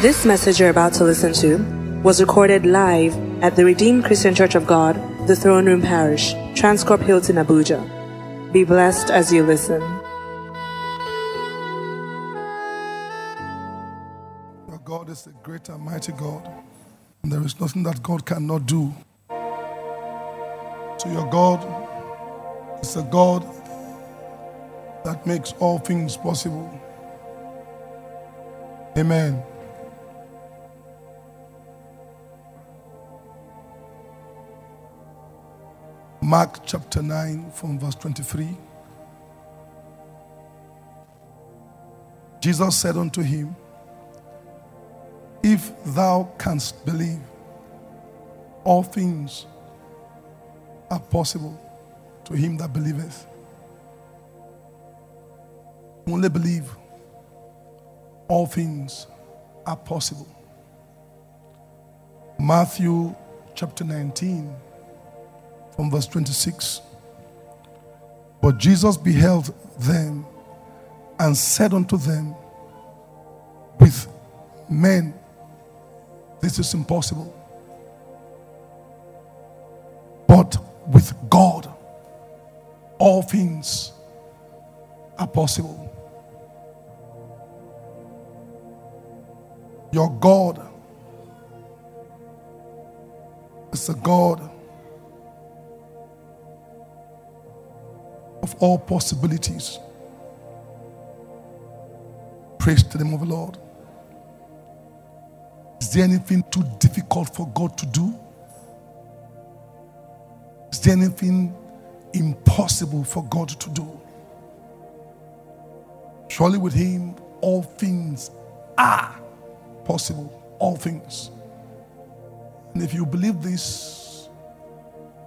This message you're about to listen to was recorded live at the Redeemed Christian Church of God, the Throne Room Parish, Transcorp Hilton, Abuja. Be blessed as you listen. Your God is a great and mighty God, and there is nothing that God cannot do. So, your God is a God that makes all things possible. Amen. Mark chapter 9, from verse 23. Jesus said unto him, If thou canst believe, all things are possible to him that believeth. Only believe, all things are possible. Matthew chapter 19 from verse 26. But Jesus beheld them and said unto them, With men this is impossible, but with God all things are possible. Your God is a God of all possibilities. Praise the name of the Lord. Is there anything too difficult for God to do? Is there anything impossible for God to do? Surely with Him, all things are possible. All things. And if you believe this,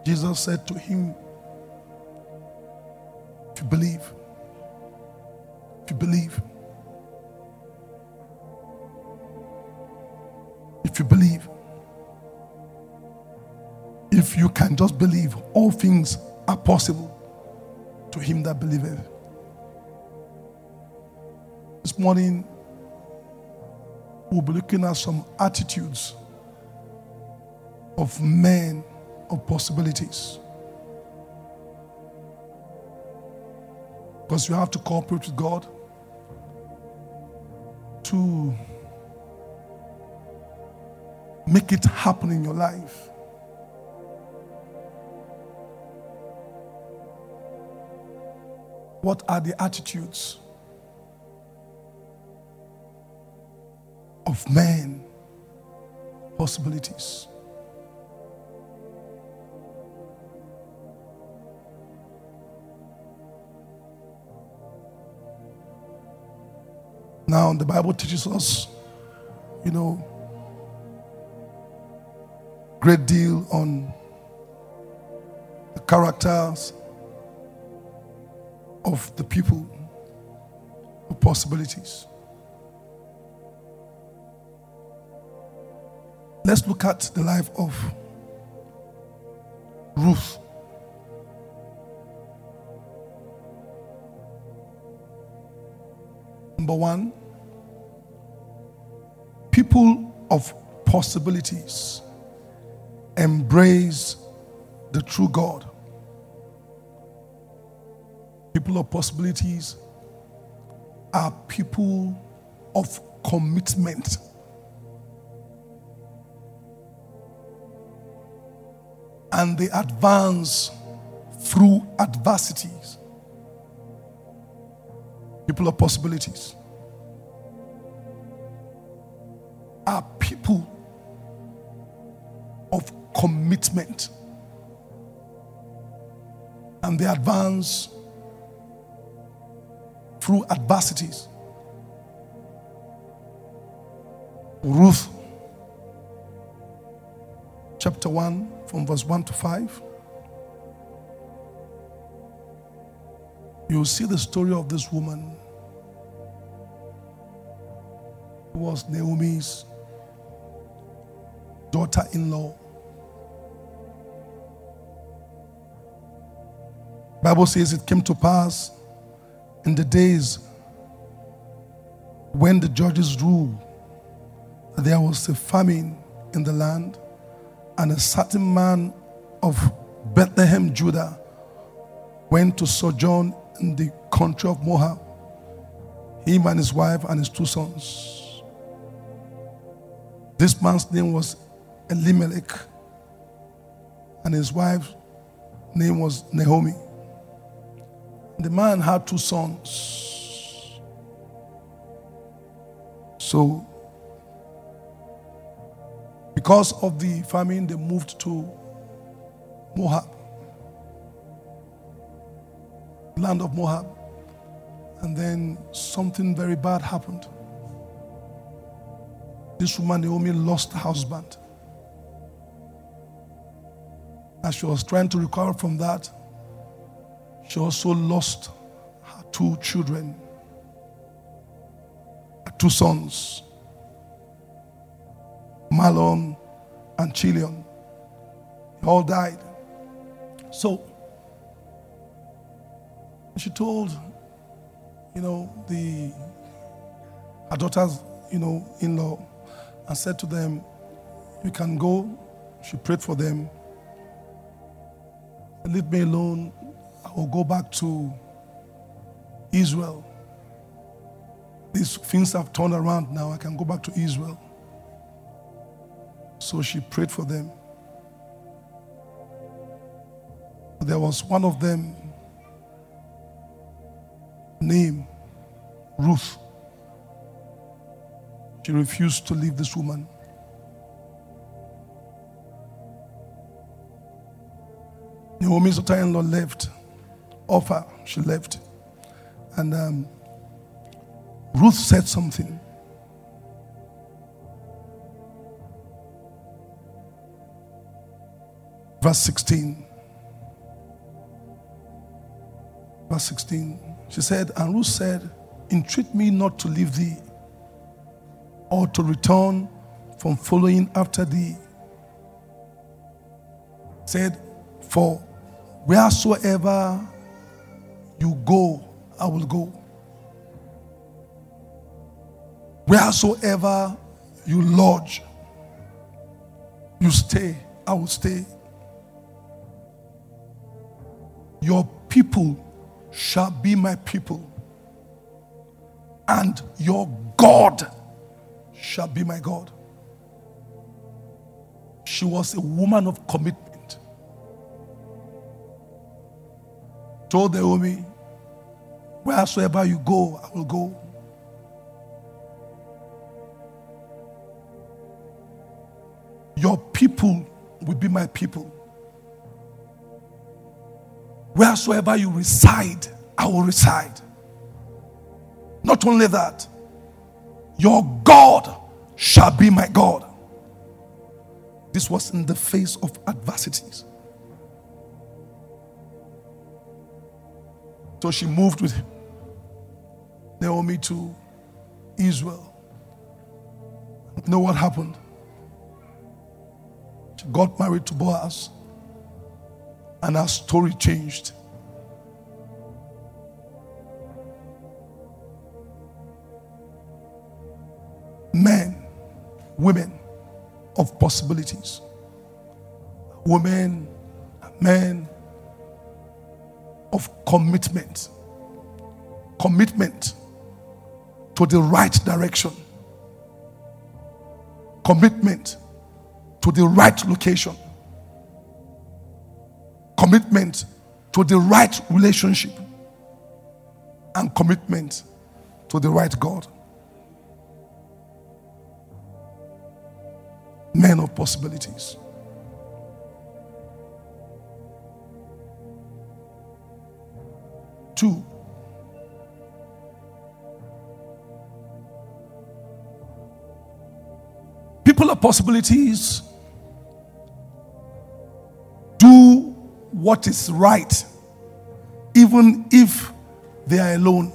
Jesus said to him, if you believe, if you believe, if you believe, if you can just believe, all things are possible to him that believeth. This morning, we'll be looking at some attitudes of men of possibilities. Because you have to cooperate with God to make it happen in your life. What are the attitudes of men possibilities? Now, the Bible teaches us, you know, great deal on the characters of the people of possibilities. Let's look at the life of Ruth. Number one, people of possibilities embrace the true God. People of possibilities are people of commitment. And they advance through adversities. People of possibilities people of commitment. And they advance through adversities. Ruth chapter 1, from verse 1 to 5. You'll see the story of this woman who was Naomi's daughter in law. Bible says it came to pass in the days when the judges ruled there was a famine in the land, and a certain man of Bethlehem, Judah, went to sojourn in the country of Moab, him and his wife and his two sons. This man's name was Elimelech, and his wife's name was Naomi. The man had two sons. So, because of the famine, they moved to Moab, land of Moab. And then something very bad happened. This woman, Naomi, lost her husband. As she was trying to recover from that, she also lost her two children, her two sons, Mahlon and Chilion. They all died. So she told, you know, the her daughters, you know, in-law, and said to them, "You can go." She prayed for them. Leave me alone. I will go back to Israel. These things have turned around now. I can go back to Israel. So she prayed for them. There was one of them named Ruth. She refused to leave this woman. Naomi's daughter-in-law left. Orpah, she left. And um, Ruth said something. Verse 16. Verse 16. She said, and Ruth said, Entreat me not to leave thee or to return from following after thee. Said, For wheresoever you go, I will go. Wheresoever you lodge, you stay, I will stay. Your people shall be my people, and your God shall be my God. She was a woman of commitment. Told Naomi, wheresoever you go, I will go. Your people will be my people. Wheresoever you reside, I will reside. Not only that, your God shall be my God. This was in the face of adversities. So she moved with him. Naomi to Israel. You know what happened? She got married to Boaz, and her story changed. Men, women of possibilities, women, men of commitment, commitment to the right direction, commitment to the right location, commitment to the right relationship, and commitment to the right God. Men of possibilities. Two, people of possibilities do what is right, even if they are alone.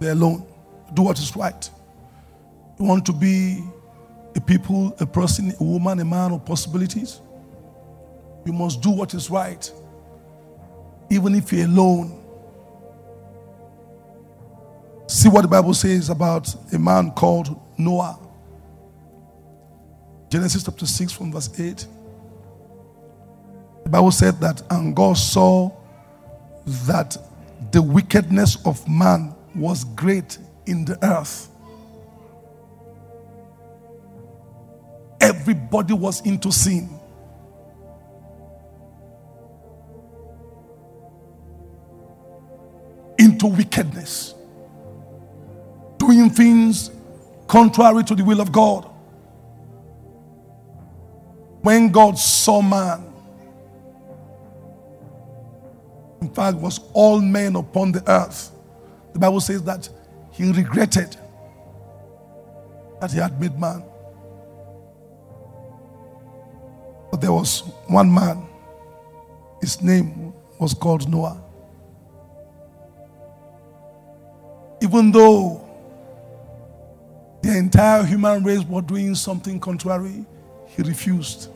They're alone. Do what is right. You want to be a people, a person, a woman, a man of possibilities? You must do what is right, even if you're alone. See what the Bible says about a man called Noah. Genesis chapter 6 from verse 8. The Bible said that, and God saw that the wickedness of man was great in the earth. Everybody was into sin. Into wickedness. Doing things contrary to the will of God. When God saw man, in fact, was all men upon the earth. The Bible says that he regretted that he had made man. But there was one man, his name was called Noah. Even though the entire human race were doing something contrary, he refused.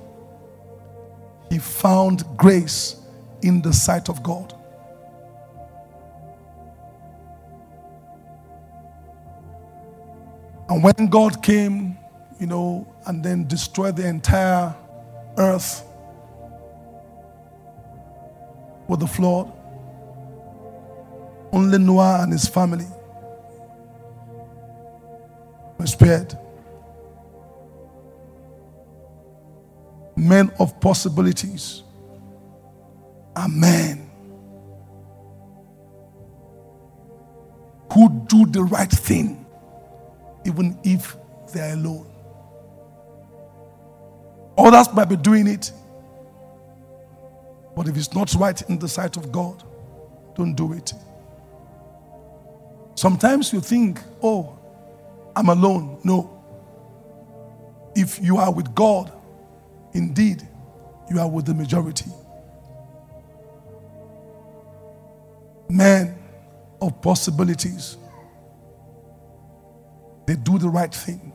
He found grace in the sight of God. And when God came, you know, and then destroyed the entire earth with the flood, only Noah and his family were spared. Men of possibilities are men who do the right thing even if they are alone. Others might be doing it, but if it's not right in the sight of God, don't do it. Sometimes you think, oh, I'm alone. No. If you are with God, indeed, you are with the majority. Men of possibilities they do the right thing.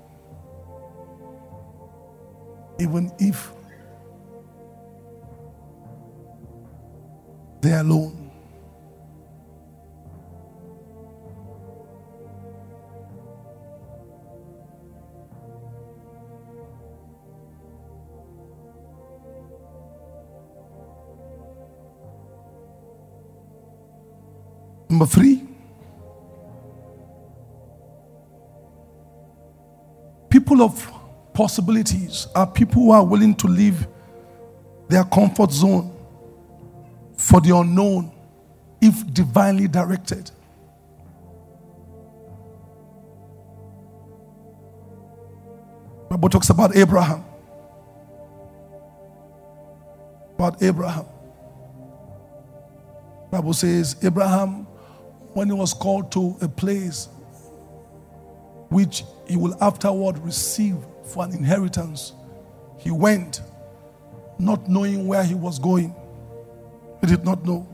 Even if they're alone. Number three, people of possibilities are people who are willing to leave their comfort zone for the unknown if divinely directed. Bible talks about Abraham. About Abraham. Bible says Abraham, when he was called to a place which he will afterward receive for an inheritance. He went not knowing where he was going. He did not know.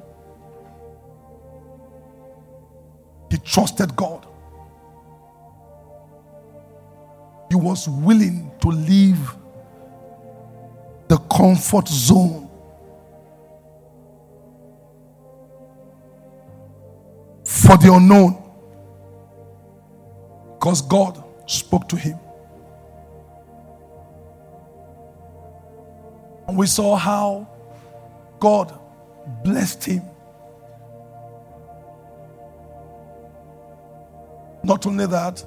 He trusted God. He was willing to leave the comfort zone for the unknown because God spoke to him. And we saw how God blessed him. Not only that,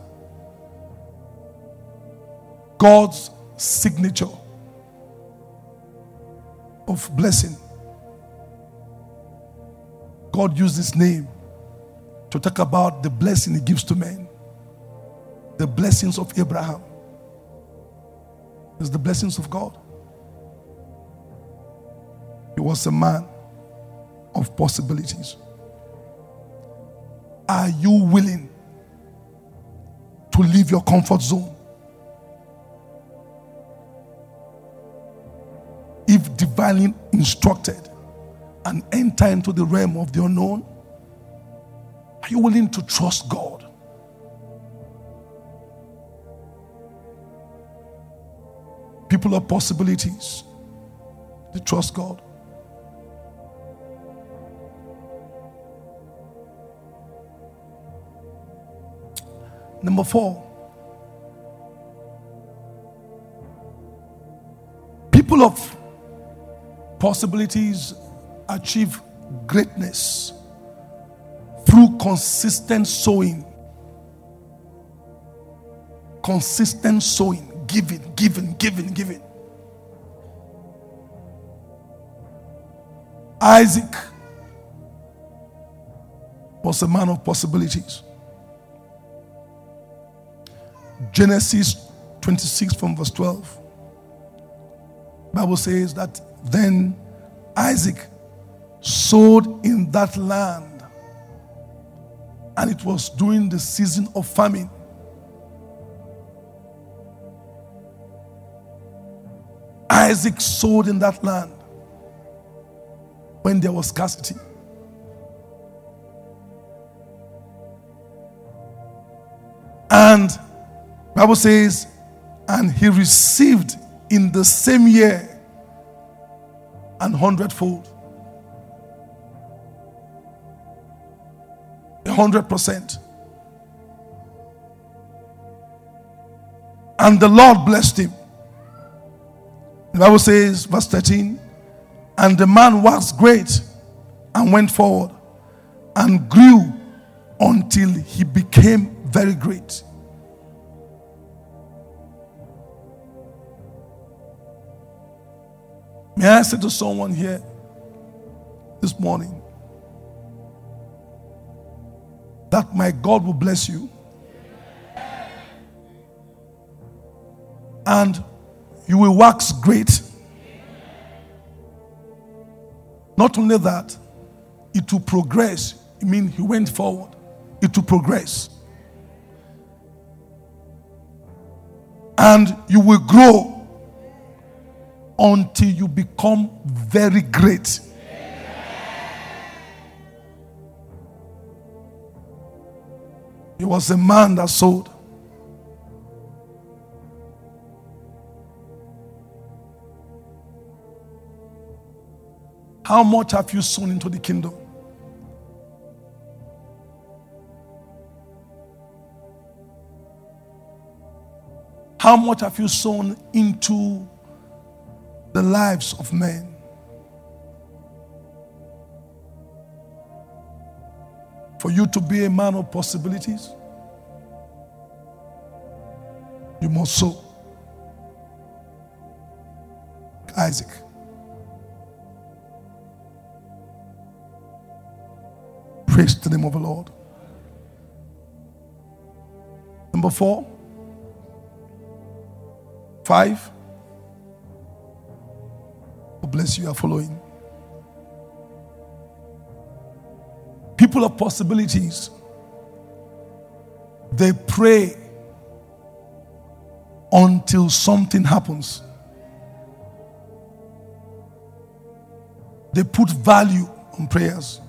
God's signature of blessing. God used his name to talk about the blessing he gives to men the blessings of Abraham. It's the blessings of God. He was a man of possibilities. Are you willing to leave your comfort zone? If divinely instructed and enter into the realm of the unknown, are you willing to trust God? people of possibilities. They trust God. Number four, People of possibilities achieve greatness through consistent sowing. Consistent sowing, giving, giving, giving, giving. Isaac was a man of possibilities. Genesis 26 from verse 12. Bible says that then Isaac sowed in that land and it was during the season of famine. Isaac sowed in that land when there was scarcity. And Bible says, and he received in the same year an hundredfold. A hundred percent. And the Lord blessed him. The Bible says, verse 13, and the man was great and went forward and grew until he became very great. May I say to someone here this morning that my God will bless you and you will wax great. Not only that, it will progress. I mean, he went forward. It will progress. And you will grow until you become very great. Was a man that sowed. How much have you sown into the kingdom? How much have you sown into the lives of men. For you to be a man of possibilities, you sow. Isaac. Praise the name of the Lord. Number four, five, bless you are following. People of possibilities, they pray until something happens. They put value on prayers.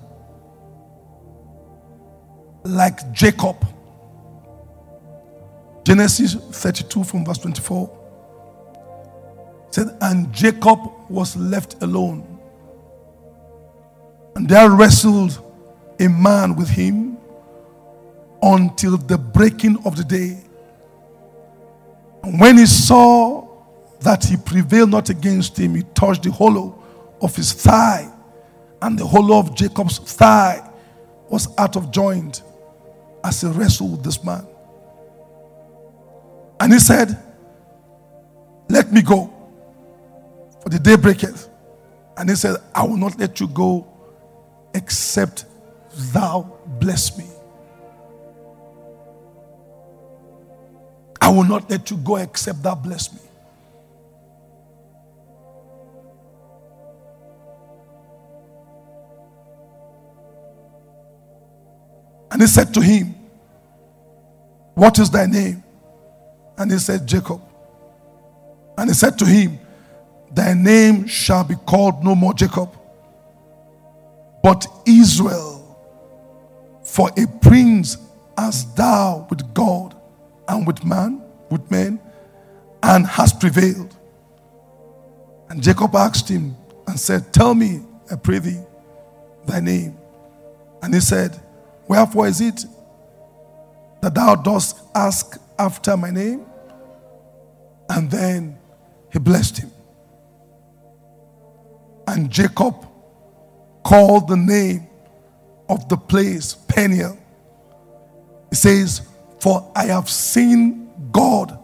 Like Jacob. Genesis 32 from verse 24 said, and Jacob was left alone. And there wrestled a man with him until the breaking of the day. When he saw that he prevailed not against him, he touched the hollow of his thigh, and the hollow of Jacob's thigh was out of joint as he wrestled with this man. And he said, Let me go. For the day breaketh. And he said, I will not let you go except thou bless me. I will not let you go except thou bless me. And he said to him, What is thy name? And he said, Jacob. And he said to him, Thy name shall be called no more Jacob, but Israel. For a prince as thou with God and with man, with men, and has prevailed. And Jacob asked him and said, Tell me, I pray thee, thy name. And he said, Wherefore is it that thou dost ask after my name? And then he blessed him. And Jacob called the name of the place Peniel. He says, For I have seen God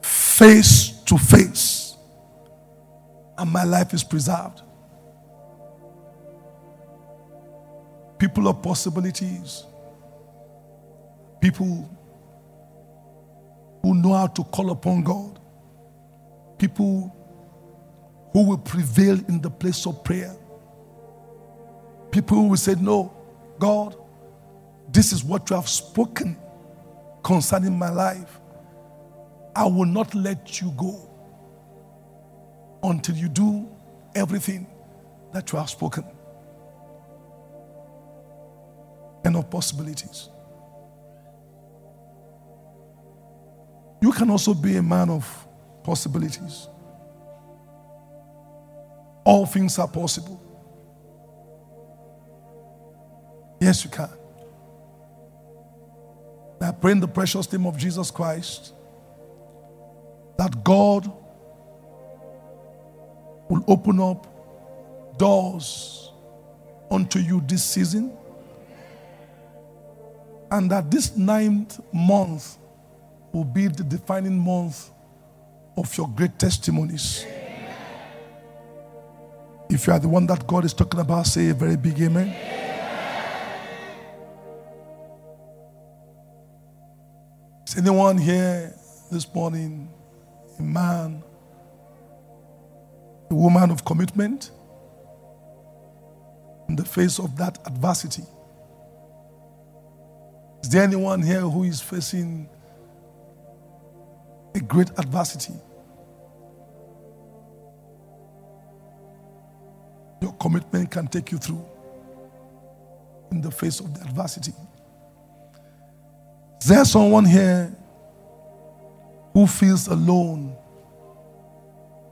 face to face, and my life is preserved. People of possibilities, people who know how to call upon God, people who will prevail in the place of prayer, people who will say, No, God, this is what you have spoken concerning my life. I will not let you go until you do everything that you have spoken. And of possibilities. You can also be a man of possibilities. All things are possible. Yes, you can. I pray in the precious name of Jesus Christ that God will open up doors unto you this season, and that this ninth month will be the defining month of your great testimonies. If you are the one that God is talking about, say a very big amen. Is anyone here this morning a man, a woman of commitment in the face of that adversity? Is there anyone here who is facing a great adversity? Your commitment can take you through in the face of the adversity. Is there someone here who feels alone?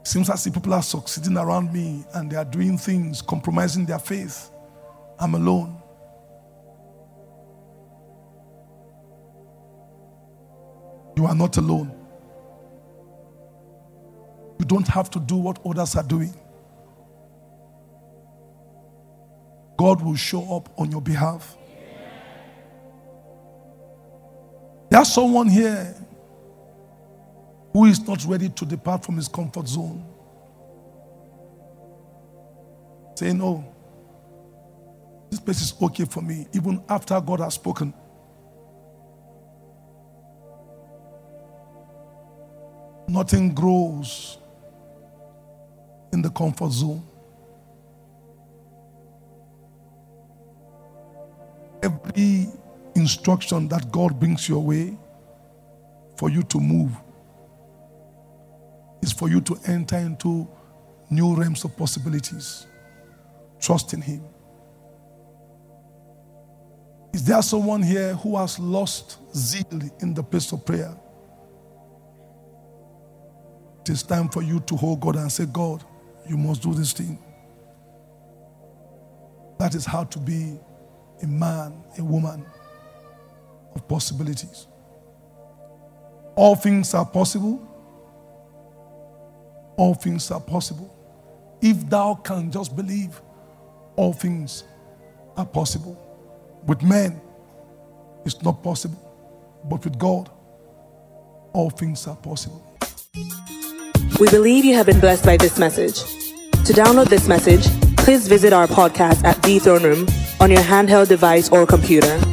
Seems as if people are succeeding around me and they are doing things, compromising their faith. I'm alone. You are not alone. You don't have to do what others are doing. God will show up on your behalf. There's someone here who is not ready to depart from his comfort zone. Say, No, this place is okay for me, even after God has spoken. Nothing grows in the comfort zone. Every instruction that God brings your way for you to move is for you to enter into new realms of possibilities. Trust in Him. Is there someone here who has lost zeal in the place of prayer? It is time for you to hold God and say, God, you must do this thing. That is how to be a man, a woman of possibilities. All things are possible. All things are possible. If thou can just believe, all things are possible. With men, it's not possible. But with God, all things are possible. We believe you have been blessed by this message. To download this message, please visit our podcast at The Throne Room on your handheld device or computer.